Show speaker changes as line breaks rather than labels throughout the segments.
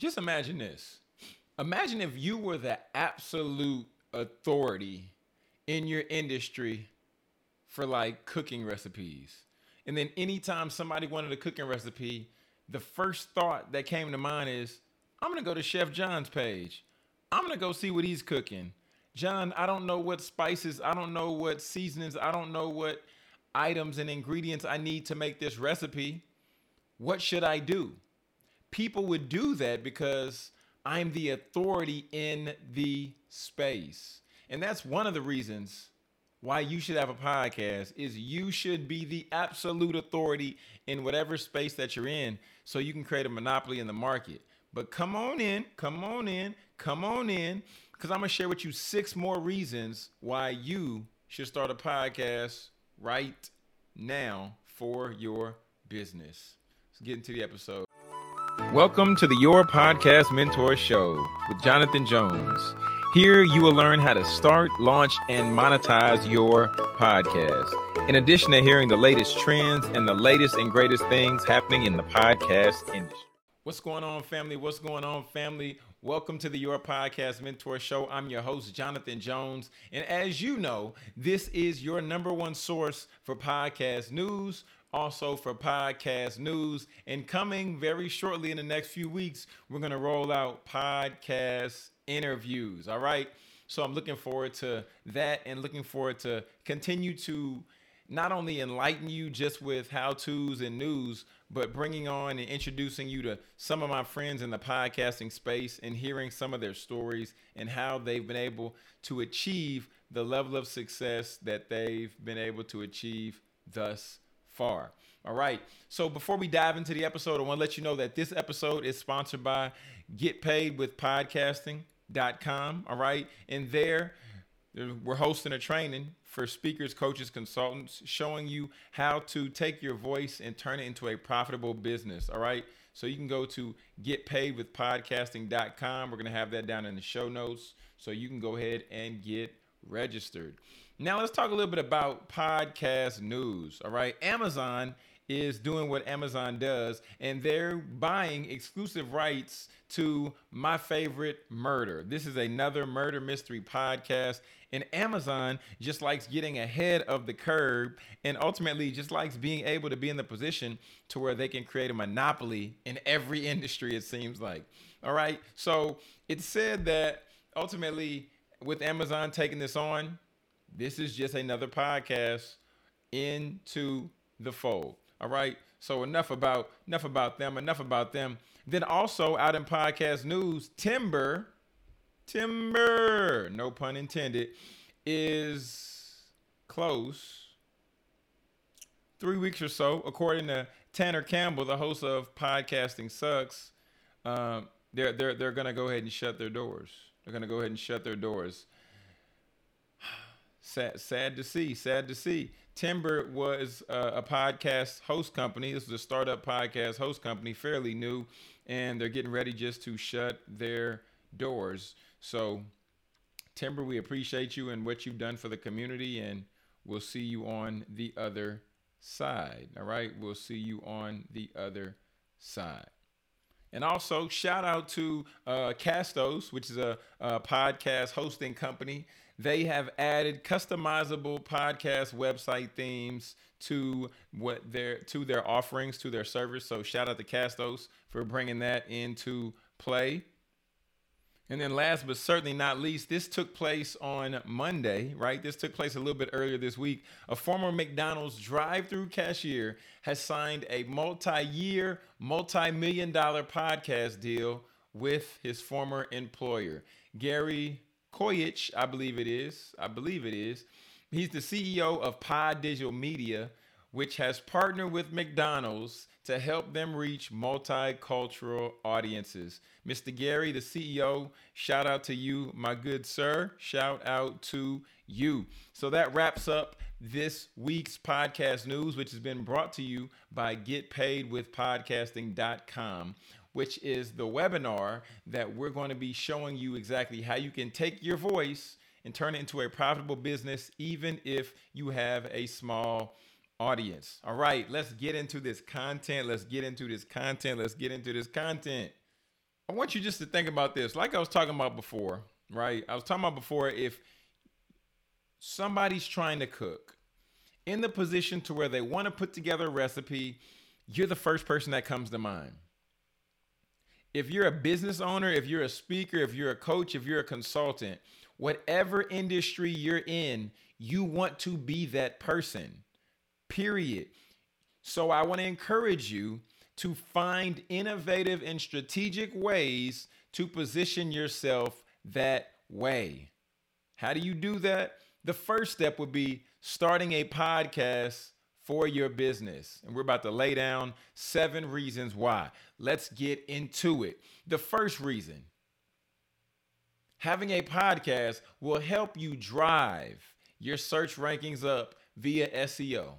just imagine this. Imagine if you were the absolute authority in your industry for like cooking recipes. And then anytime somebody wanted a cooking recipe, the first thought that came to mind is, I'm gonna go to Chef John's page. I'm gonna go see what he's cooking. John, I don't know what spices, I don't know what seasonings, I don't know what items and ingredients I need to make this recipe. What should I do? People would do that because I'm the authority in the space. And that's one of the reasons why you should have a podcast is you should be the absolute authority in whatever space that you're in so you can create a monopoly in the market. But come on in, come on in, come on in because I'm going to share with you six more reasons why you should start a podcast right now for your business. Let's get into the episode. Welcome to the Your Podcast Mentor Show with Jonathan Jones. Here you will learn how to start, launch, and monetize your podcast. In addition to hearing the latest trends and the latest and greatest things happening in the podcast industry. What's going on, family? What's going on, family? Welcome to the Your Podcast Mentor Show. I'm your host, Jonathan Jones. And as you know, this is your number one source for podcast news, also for podcast news. And coming very shortly in the next few weeks, we're going to roll out podcast interviews. All right. So I'm looking forward to that and looking forward to continue to not only enlighten you just with how to's and news, but bringing on and introducing you to some of my friends in the podcasting space and hearing some of their stories and how they've been able to achieve the level of success that they've been able to achieve thus far. All right. So before we dive into the episode, I want to let you know that this episode is sponsored by Get Paid with Podcasting com. All right. And there, we're hosting a training for speakers, coaches, consultants, showing you how to take your voice and turn it into a profitable business. All right. So you can go to getpaidwithpodcasting.com. We're going to have that down in the show notes. So you can go ahead and get registered. Now let's talk a little bit about podcast news. All right. Amazon is doing what Amazon does, and they're buying exclusive rights to my favorite murder. This is another murder mystery podcast, and Amazon just likes getting ahead of the curve and ultimately just likes being able to be in the position to where they can create a monopoly in every industry, it seems like. All right. So it said that ultimately, with Amazon taking this on, this is just another podcast into the fold. All right. So enough about enough about them. Enough about them. Then also out in podcast news, Timber, Timber, no pun intended, is close. Three weeks or so, according to Tanner Campbell, the host of Podcasting Sucks. Um, they're they're they're gonna go ahead and shut their doors. They're gonna go ahead and shut their doors. Sad, sad to see. Sad to see. Timber was uh, a podcast host company. This was a startup podcast host company, fairly new, and they're getting ready just to shut their doors. So, Timber, we appreciate you and what you've done for the community, and we'll see you on the other side. All right, we'll see you on the other side. And also, shout out to uh, Castos, which is a, a podcast hosting company they have added customizable podcast website themes to what their to their offerings to their service. So shout out to Castos for bringing that into play. And then last but certainly not least, this took place on Monday, right? This took place a little bit earlier this week. A former McDonald's drive-through cashier has signed a multi-year, multi-million dollar podcast deal with his former employer. Gary Coichy, I believe it is. I believe it is. He's the CEO of Pod Digital Media, which has partnered with McDonald's to help them reach multicultural audiences. Mr. Gary, the CEO, shout out to you, my good sir. Shout out to you. So that wraps up this week's podcast news, which has been brought to you by GetPaidWithPodcasting.com which is the webinar that we're going to be showing you exactly how you can take your voice and turn it into a profitable business, even if you have a small audience. All right, let's get into this content. Let's get into this content. Let's get into this content. I want you just to think about this. Like I was talking about before, right? I was talking about before if somebody's trying to cook in the position to where they want to put together a recipe, you're the first person that comes to mind. If you're a business owner, if you're a speaker, if you're a coach, if you're a consultant, whatever industry you're in, you want to be that person. Period. So I want to encourage you to find innovative and strategic ways to position yourself that way. How do you do that? The first step would be starting a podcast for your business. And we're about to lay down seven reasons why. Let's get into it. The first reason having a podcast will help you drive your search rankings up via SEO.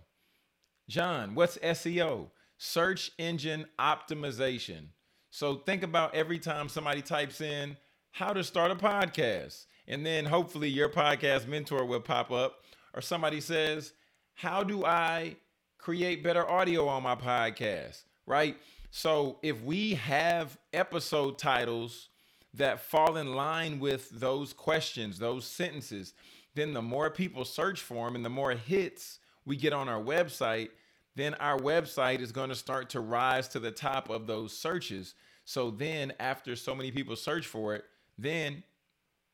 John, what's SEO? Search engine optimization. So think about every time somebody types in how to start a podcast, and then hopefully your podcast mentor will pop up, or somebody says, How do I create better audio on my podcast? Right? So if we have episode titles that fall in line with those questions, those sentences, then the more people search for them and the more hits we get on our website, then our website is going to start to rise to the top of those searches. So then, after so many people search for it, then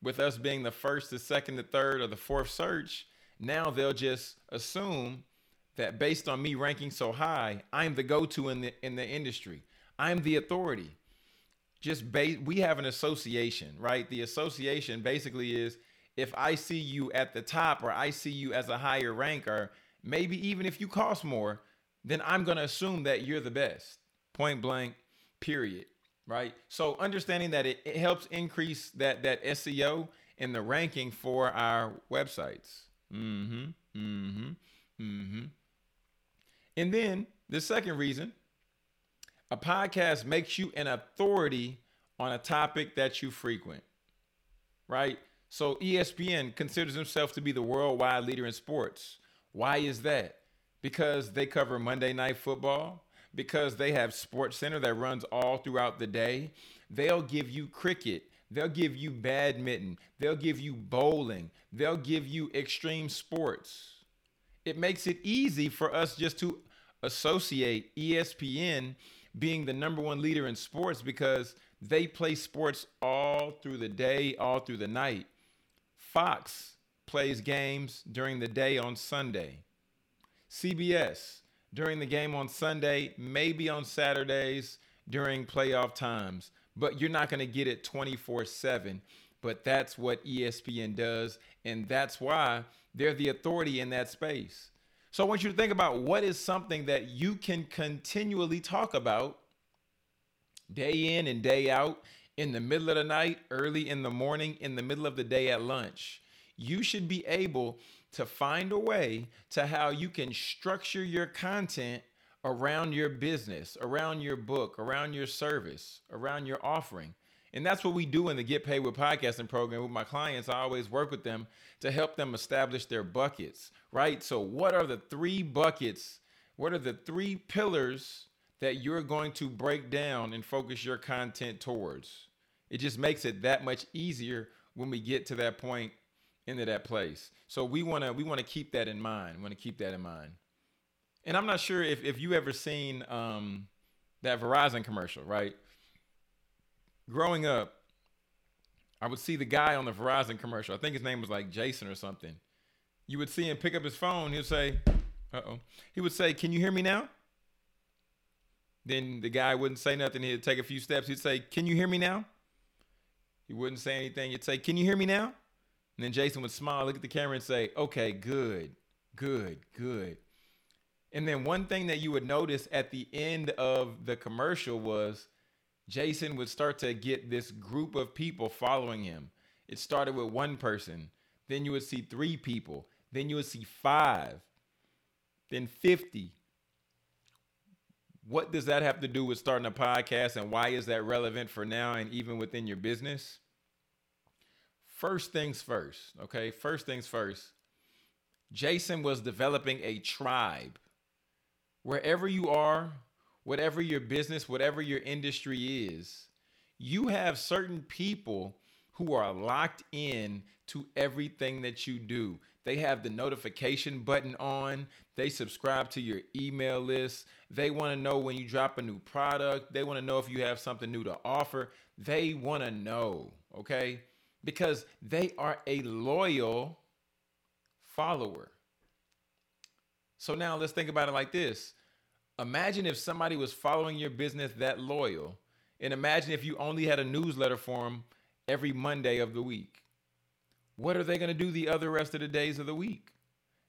with us being the first, the second, the third, or the fourth search, now they'll just assume that based on me ranking so high, I'm the go-to in the in the industry. I'm the authority. Just ba- we have an association, right? The association basically is if I see you at the top or I see you as a higher ranker, maybe even if you cost more, then I'm going to assume that you're the best. Point blank, period. Right? So understanding that it, it helps increase that that SEO and the ranking for our websites. Mhm. Mhm. Mhm. And then the second reason, a podcast makes you an authority on a topic that you frequent. Right? So ESPN considers himself to be the worldwide leader in sports. Why is that? Because they cover Monday Night Football, because they have Sports Center that runs all throughout the day. They'll give you cricket, they'll give you badminton, they'll give you bowling, they'll give you extreme sports. It makes it easy for us just to associate ESPN being the number one leader in sports because they play sports all through the day, all through the night. Fox plays games during the day on Sunday. CBS during the game on Sunday, maybe on Saturdays during playoff times, but you're not going to get it 24 7. But that's what ESPN does, and that's why they're the authority in that space. So I want you to think about what is something that you can continually talk about day in and day out, in the middle of the night, early in the morning, in the middle of the day at lunch. You should be able to find a way to how you can structure your content around your business, around your book, around your service, around your offering. And that's what we do in the Get Paid with Podcasting program with my clients. I always work with them to help them establish their buckets, right? So, what are the three buckets? What are the three pillars that you're going to break down and focus your content towards? It just makes it that much easier when we get to that point into that place. So we want to we want to keep that in mind. We want to keep that in mind. And I'm not sure if if you ever seen um, that Verizon commercial, right? Growing up, I would see the guy on the Verizon commercial. I think his name was like Jason or something. You would see him pick up his phone. He'd say, "Uh oh." He would say, "Can you hear me now?" Then the guy wouldn't say nothing. He'd take a few steps. He'd say, "Can you hear me now?" He wouldn't say anything. He'd say, "Can you hear me now?" And then Jason would smile, look at the camera, and say, Okay, good, good, good. And then one thing that you would notice at the end of the commercial was Jason would start to get this group of people following him. It started with one person, then you would see three people, then you would see five, then 50. What does that have to do with starting a podcast and why is that relevant for now and even within your business? first things first, okay? First things first. Jason was developing a tribe. Wherever you are, whatever your business, whatever your industry is, you have certain people who are locked in to everything that you do. They have the notification button on. They subscribe to your email list. They want to know when you drop a new product. They want to know if you have something new to offer. They want to know, okay? Because they are a loyal follower. So now let's think about it like this. Imagine if somebody was following your business that loyal, and imagine if you only had a newsletter for them every Monday of the week. What are they going to do the other rest of the days of the week?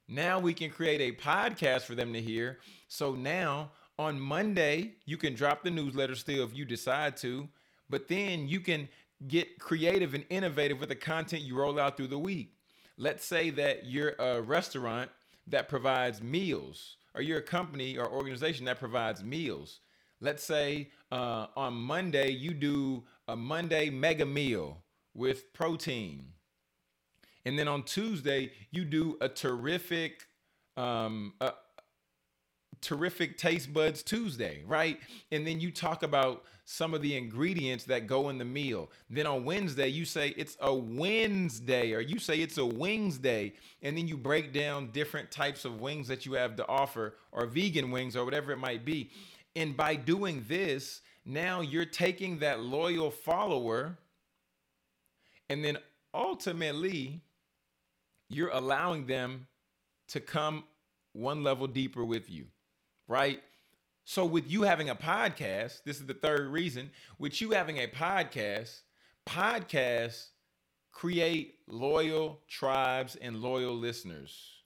Now we can create a podcast for them to hear. So now on Monday, you can drop the newsletter still if you decide to, but then you can get creative and innovative with the content you roll out through the week. Let's say that you're a restaurant that provides meals, or you're a company or organization that provides meals. Let's say uh, on Monday, you do a Monday mega meal with protein. And then on Tuesday, you do a terrific, um, a terrific taste buds Tuesday, right? And then you talk about some of the ingredients that go in the meal. Then on Wednesday, you say it's a Wednesday, or you say it's a wings day. And then you break down different types of wings that you have to offer, or vegan wings, or whatever it might be. And by doing this, now you're taking that loyal follower, and then ultimately, you're allowing them to come one level deeper with you, right? So, with you having a podcast, this is the third reason, with you having a podcast, podcasts create loyal tribes and loyal listeners.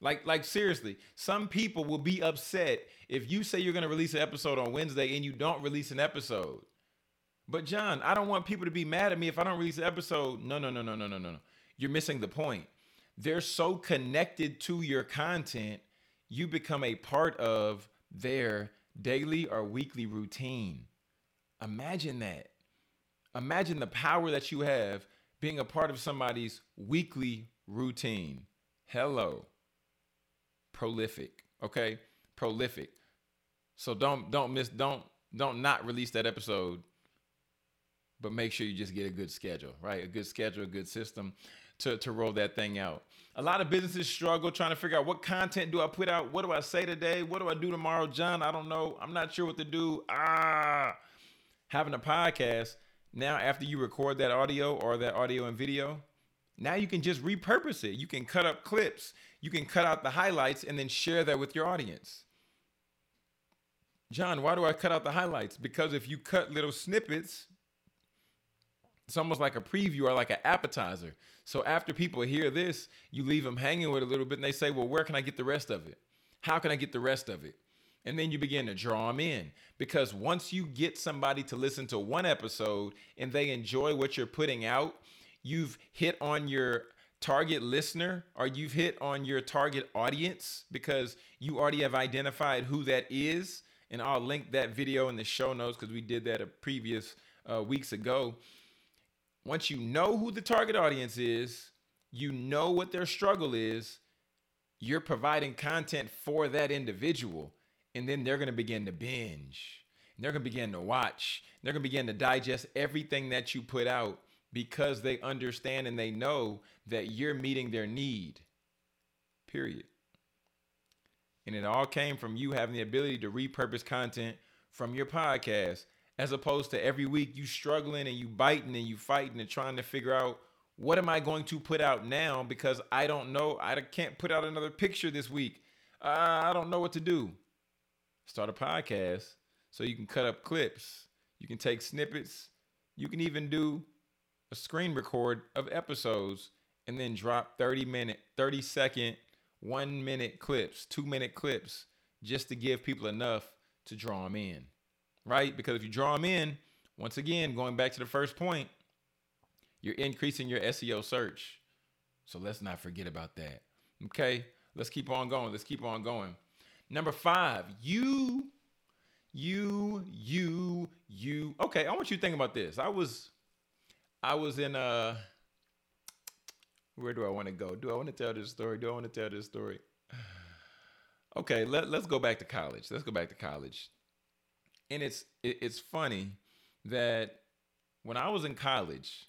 Like, like seriously, some people will be upset if you say you're going to release an episode on Wednesday and you don't release an episode. But John, I don't want people to be mad at me if I don't release an episode. No, no, no, no, no, no, no. You're missing the point. They're so connected to your content, you become a part of their daily or weekly routine. Imagine that. Imagine the power that you have being a part of somebody's weekly routine. Hello prolific. Okay, prolific. So don't don't miss don't don't not release that episode, but make sure you just get a good schedule, right? A good schedule, a good system to to roll that thing out. A lot of businesses struggle trying to figure out what content do I put out? What do I say today? What do I do tomorrow, John? I don't know. I'm not sure what to do. Ah, having a podcast now after you record that audio or that audio and video, now you can just repurpose it. You can cut up clips you can cut out the highlights and then share that with your audience. John, why do I cut out the highlights? Because if you cut little snippets, it's almost like a preview or like an appetizer. So after people hear this, you leave them hanging with a little bit and they say, Well, where can I get the rest of it? How can I get the rest of it? And then you begin to draw them in. Because once you get somebody to listen to one episode and they enjoy what you're putting out, you've hit on your target listener or you've hit on your target audience because you already have identified who that is. And I'll link that video in the show notes because we did that a previous uh, weeks ago. Once you know who the target audience is, you know what their struggle is, you're providing content for that individual. And then they're going to begin to binge. And they're going to begin to watch. They're going to begin to digest everything that you put out because they understand and they know that you're meeting their need. Period. And it all came from you having the ability to repurpose content from your podcast, as opposed to every week you struggling and you biting and you fighting and trying to figure out what am I going to put out now because I don't know. I can't put out another picture this week. Uh, I don't know what to do. Start a podcast so you can cut up clips. You can take snippets. You can even do a screen record of episodes and then drop 30 minute, 30 second, one minute clips, two minute clips, just to give people enough to draw them in, right? Because if you draw them in, once again, going back to the first point, you're increasing your SEO search. So let's not forget about that. Okay, let's keep on going. Let's keep on going. Number five, you, you, you, you. Okay, I want you to think about this. I was I was in uh where do I want to go? Do I want to tell this story? Do I want to tell this story? Okay, let, let's go back to college. Let's go back to college. And it's it, it's funny that when I was in college,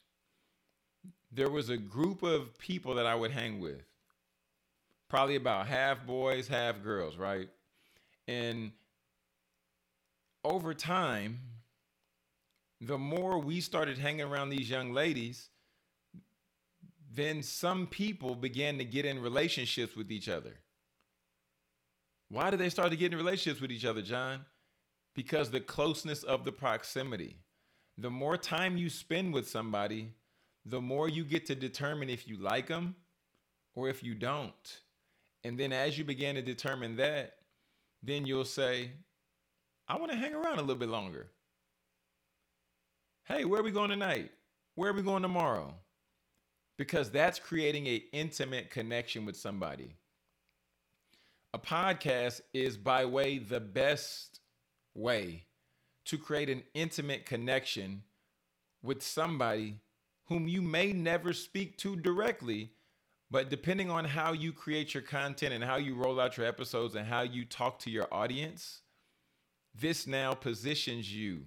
there was a group of people that I would hang with. Probably about half boys, half girls, right? And over time, the more we started hanging around these young ladies, then some people began to get in relationships with each other. Why did they start to get in relationships with each other, John? Because the closeness of the proximity. The more time you spend with somebody, the more you get to determine if you like them or if you don't. And then as you begin to determine that, then you'll say, I want to hang around a little bit longer. Hey, where are we going tonight? Where are we going tomorrow? Because that's creating an intimate connection with somebody. A podcast is by way the best way to create an intimate connection with somebody whom you may never speak to directly, but depending on how you create your content and how you roll out your episodes and how you talk to your audience, this now positions you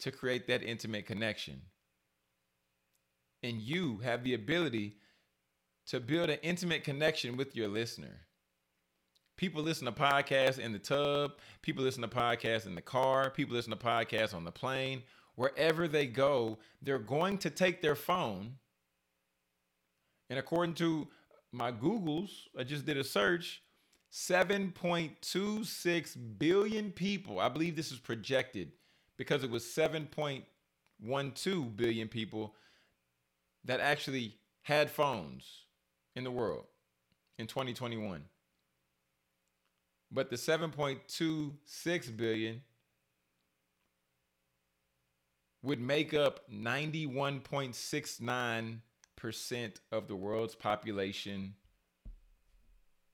to create that intimate connection. And you have the ability to build an intimate connection with your listener. People listen to podcasts in the tub, people listen to podcasts in the car, people listen to podcasts on the plane. Wherever they go, they're going to take their phone. And according to my Googles, I just did a search 7.26 billion people. I believe this is projected because it was 7.12 billion people that actually had phones in the world in 2021. But the 7.26 billion would make up 91.69% of the world's population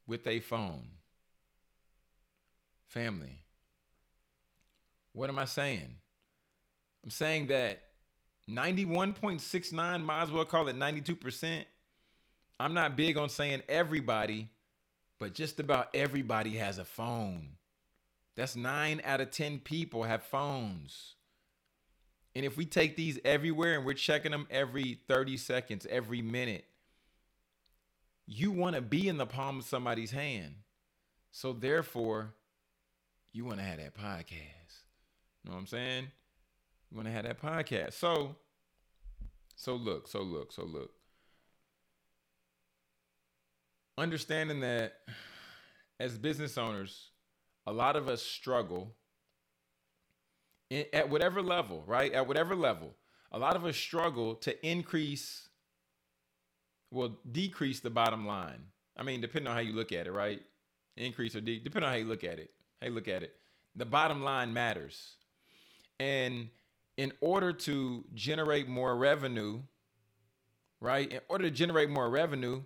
with a phone. Family. What am I saying? I'm saying that 91.69, might as well call it 92%. I'm not big on saying everybody, but just about everybody has a phone. That's nine out of 10 people have phones. And if we take these everywhere and we're checking them every 30 seconds, every minute, you want to be in the palm of somebody's hand. So therefore, you want to have that podcast. You know what I'm saying? You want to have that podcast. So, so look, so look, so look. Understanding that as business owners, a lot of us struggle in, at whatever level, right? At whatever level, a lot of us struggle to increase, well, decrease the bottom line. I mean, depending on how you look at it, right? Increase or de- depending on how you look at it. You look at it. The bottom line matters. And in order to generate more revenue, right? In order to generate more revenue,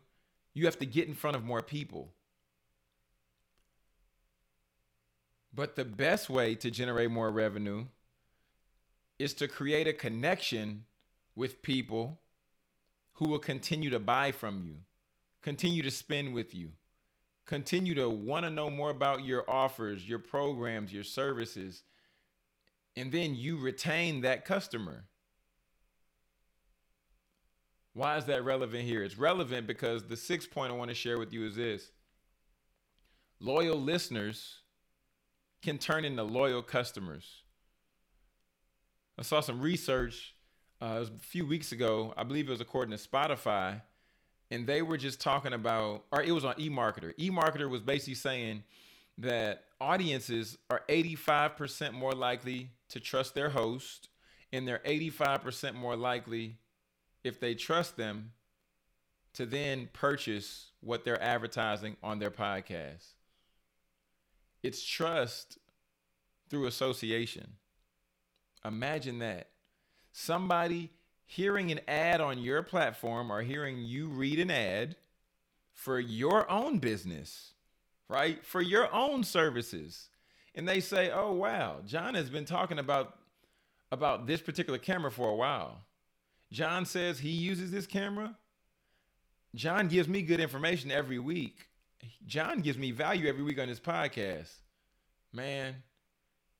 you have to get in front of more people. But the best way to generate more revenue is to create a connection with people who will continue to buy from you, continue to spend with you, continue to want to know more about your offers, your programs, your services, and then you retain that customer. Why is that relevant here? It's relevant because the sixth point I want to share with you is this loyal listeners can turn into loyal customers. I saw some research uh, a few weeks ago. I believe it was according to Spotify, and they were just talking about, or it was on eMarketer. eMarketer was basically saying that audiences are 85% more likely to trust their host, and they're 85% more likely, if they trust them, to then purchase what they're advertising on their podcast. It's trust through association. Imagine that. Somebody hearing an ad on your platform or hearing you read an ad for your own business, right? For your own services and they say, "Oh wow, John has been talking about about this particular camera for a while." John says he uses this camera. John gives me good information every week. John gives me value every week on this podcast. Man,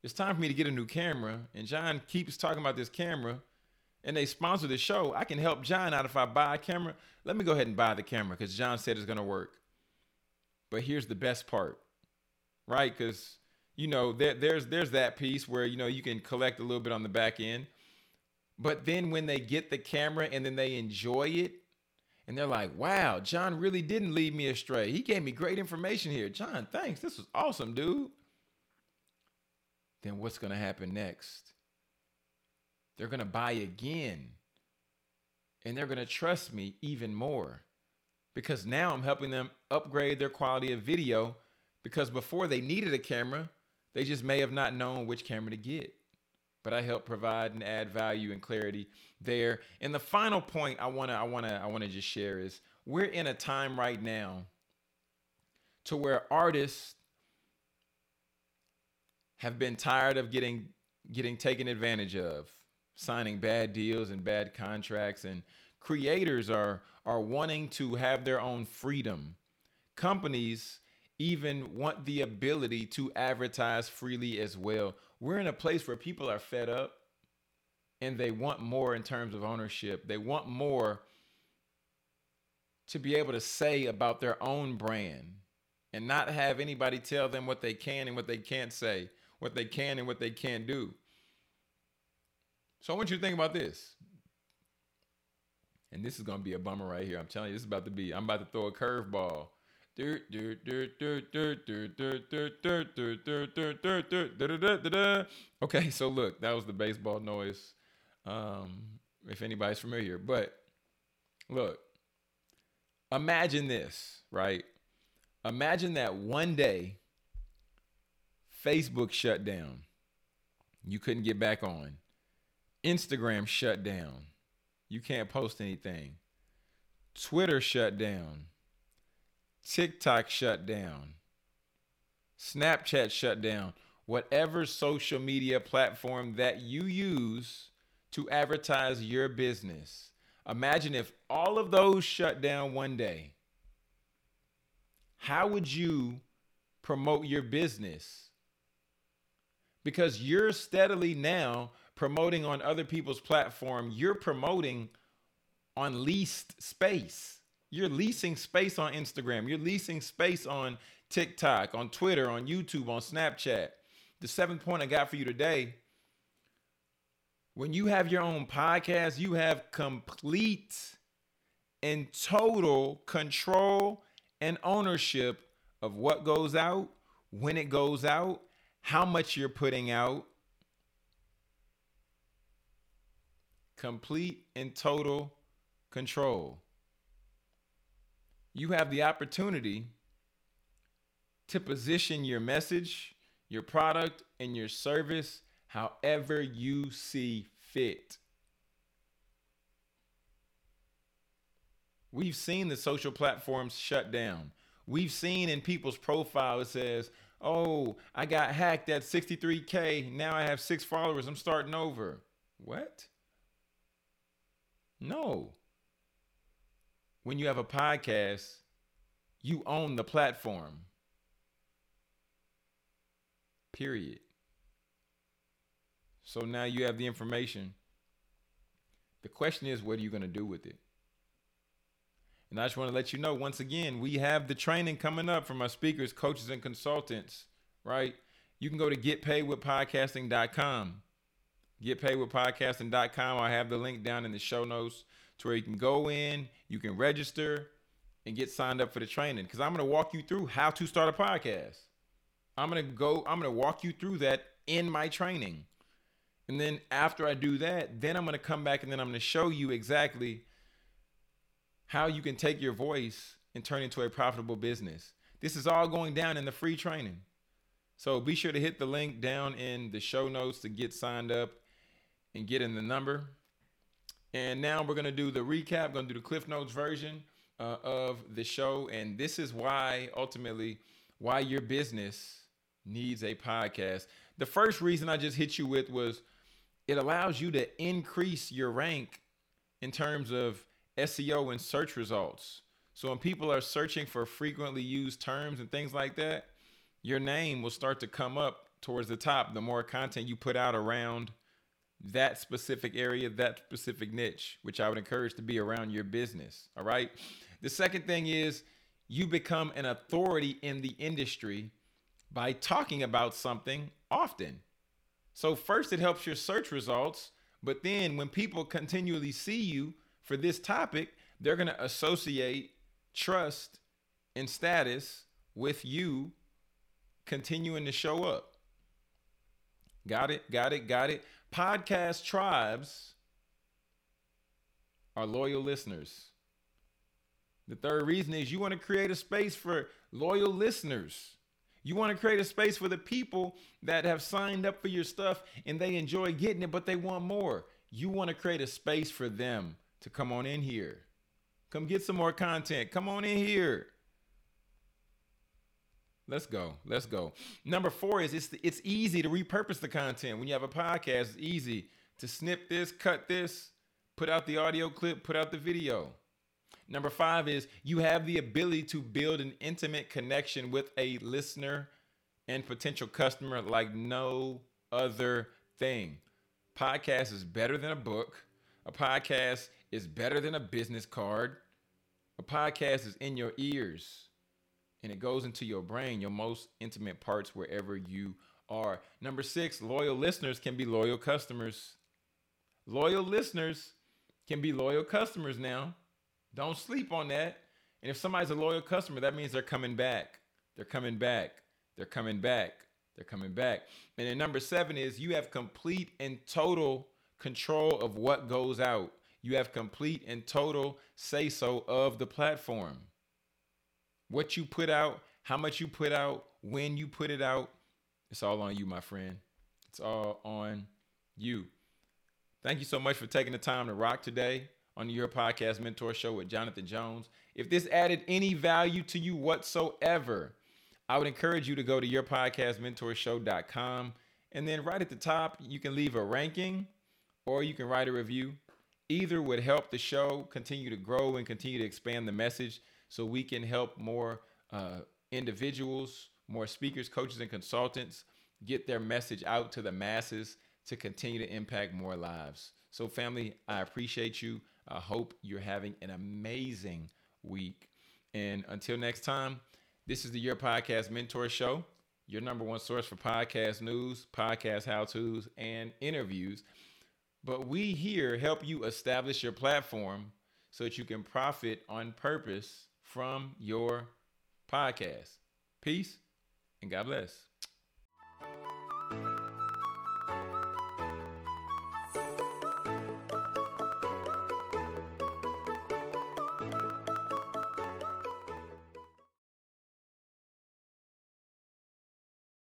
it's time for me to get a new camera. And John keeps talking about this camera and they sponsor the show. I can help John out if I buy a camera. Let me go ahead and buy the camera because John said it's going to work. But here's the best part, right? Because you know there, there's there's that piece where you know you can collect a little bit on the back end, but then when they get the camera and then they enjoy it, and they're like, "Wow, John really didn't lead me astray. He gave me great information here. John, thanks. This was awesome, dude." Then what's going to happen next? They're going to buy again. And they're going to trust me even more because now I'm helping them upgrade their quality of video because before they needed a camera, they just may have not known which camera to get. But I help provide and add value and clarity there. And the final point I want to I want to I want to just share is we're in a time right now to where artists have been tired of getting getting taken advantage of, signing bad deals and bad contracts and creators are are wanting to have their own freedom. Companies even want the ability to advertise freely as well. We're in a place where people are fed up and they want more in terms of ownership. They want more to be able to say about their own brand and not have anybody tell them what they can and what they can't say what they can and what they can't do. So I want you to think about this. And this is gonna be a bummer right here. I'm telling you, this is about to be. I'm about to throw a curveball. Okay, so look, that was the baseball noise. Um, if anybody's familiar, but look, imagine this, right? Imagine that one day Facebook shut down. You couldn't get back on. Instagram shut down. You can't post anything. Twitter shut down. TikTok shut down. Snapchat shut down. Whatever social media platform that you use to advertise your business. Imagine if all of those shut down one day. How would you promote your business? because you're steadily now promoting on other people's platform. You're promoting on leased space. You're leasing space on Instagram. You're leasing space on TikTok, on Twitter, on YouTube, on Snapchat. The seventh point I got for you today when you have your own podcast, you have complete and total control and ownership of what goes out, when it goes out, how much you're putting out, complete and total control. You have the opportunity to position your message, your product, and your service however you see fit. We've seen the social platforms shut down. We've seen in people's profile it says, oh, I got hacked at 63K. Now I have six followers. I'm starting over. What? No. When you have a podcast, you own the platform. Period. So now you have the information. The question is, what are you going to do with it? And I just want to let you know once again, we have the training coming up from our speakers, coaches, and consultants, right? You can go to getpaidwithpodcasting.com. Getpaidwithpodcasting.com. I have the link down in the show notes to where you can go in, you can register, and get signed up for the training. Because I'm going to walk you through how to start a podcast. I'm going to go, I'm going to walk you through that in my training. And then after I do that, then I'm going to come back and then I'm going to show you exactly how you can take your voice and turn it into a profitable business. This is all going down in the free training. So be sure to hit the link down in the show notes to get signed up and get in the number. And now we're going to do the recap, going to do the Cliff Notes version uh, of the show. And this is why, ultimately, why your business needs a podcast. The first reason I just hit you with was it allows you to increase your rank in terms of SEO and search results. So when people are searching for frequently used terms and things like that, your name will start to come up towards the top, the more content you put out around that specific area, that specific niche, which I would encourage to be around your business. All right. The second thing is you become an authority in the industry by talking about something often. So, first, it helps your search results, but then when people continually see you for this topic, they're going to associate trust and status with you continuing to show up. Got it? Got it? Got it? Podcast tribes are loyal listeners. The third reason is you want to create a space for loyal listeners. You want to create a space for the people that have signed up for your stuff and they enjoy getting it, but they want more. You want to create a space for them to come on in here. Come get some more content. Come on in here. Let's go. Let's go. Number four is it's it's easy to repurpose the content. When you have a podcast, it's easy to snip this, cut this, put out the audio clip, put out the video. Number five is you have the ability to build an intimate connection with a listener and potential customer like no other thing. Podcast is better than a book. A podcast is better than a business card. A podcast is in your ears and it goes into your brain, your most intimate parts wherever you are. Number six, loyal listeners can be loyal customers. Loyal listeners can be loyal customers now. Don't sleep on that. And if somebody's a loyal customer, that means they're coming back. They're coming back. They're coming back. They're coming back. And then number seven is you have complete and total control of what goes out. You have complete and total say so of the platform. What you put out, how much you put out, when you put it out, it's all on you, my friend. It's all on you. Thank you so much for taking the time to rock today on your podcast mentor show with Jonathan Jones. If this added any value to you whatsoever, I would encourage you to go to yourpodcastmentorshow.com and then right at the top, you can leave a ranking or you can write a review. Either would help the show continue to grow and continue to expand the message so we can help more uh, individuals, more speakers, coaches, and consultants get their message out to the masses to continue to impact more lives. So, family, I appreciate you. I hope you're having an amazing week. And until next time, this is the Your Podcast Mentor Show, your number one source for podcast news, podcast how to's, and interviews. But we here help you establish your platform so that you can profit on purpose from your podcast. Peace and God bless.